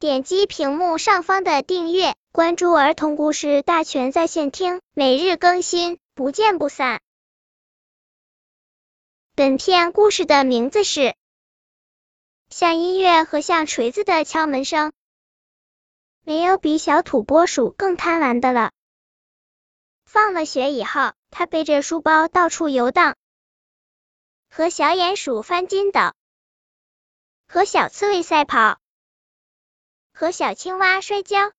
点击屏幕上方的订阅，关注儿童故事大全在线听，每日更新，不见不散。本片故事的名字是《像音乐和像锤子的敲门声》。没有比小土拨鼠更贪玩的了。放了学以后，他背着书包到处游荡，和小鼹鼠翻筋斗。和小刺猬赛跑，和小青蛙摔跤。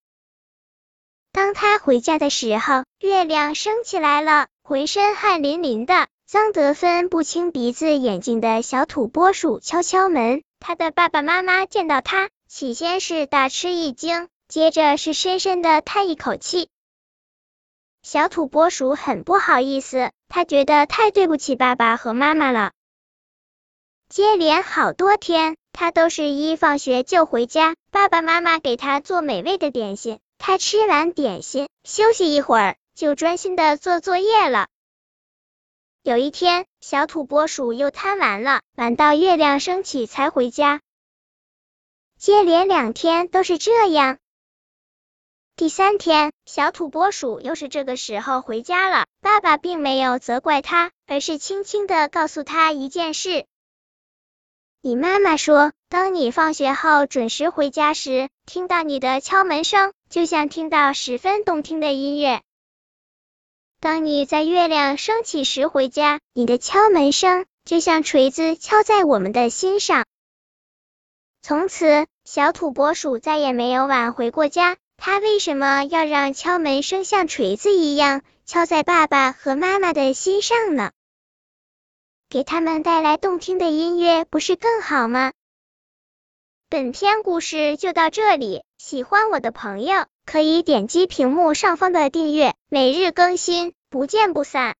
当他回家的时候，月亮升起来了，浑身汗淋淋的，脏得分不清鼻子眼睛的小土拨鼠敲敲门。他的爸爸妈妈见到他，起先是大吃一惊，接着是深深的叹一口气。小土拨鼠很不好意思，他觉得太对不起爸爸和妈妈了。接连好多天。他都是一放学就回家，爸爸妈妈给他做美味的点心，他吃完点心休息一会儿，就专心的做作业了。有一天，小土拨鼠又贪玩了，玩到月亮升起才回家。接连两天都是这样。第三天，小土拨鼠又是这个时候回家了，爸爸并没有责怪他，而是轻轻的告诉他一件事。你妈妈说，当你放学后准时回家时，听到你的敲门声，就像听到十分动听的音乐。当你在月亮升起时回家，你的敲门声就像锤子敲在我们的心上。从此，小土拨鼠再也没有晚回过家。他为什么要让敲门声像锤子一样敲在爸爸和妈妈的心上呢？给他们带来动听的音乐，不是更好吗？本篇故事就到这里，喜欢我的朋友可以点击屏幕上方的订阅，每日更新，不见不散。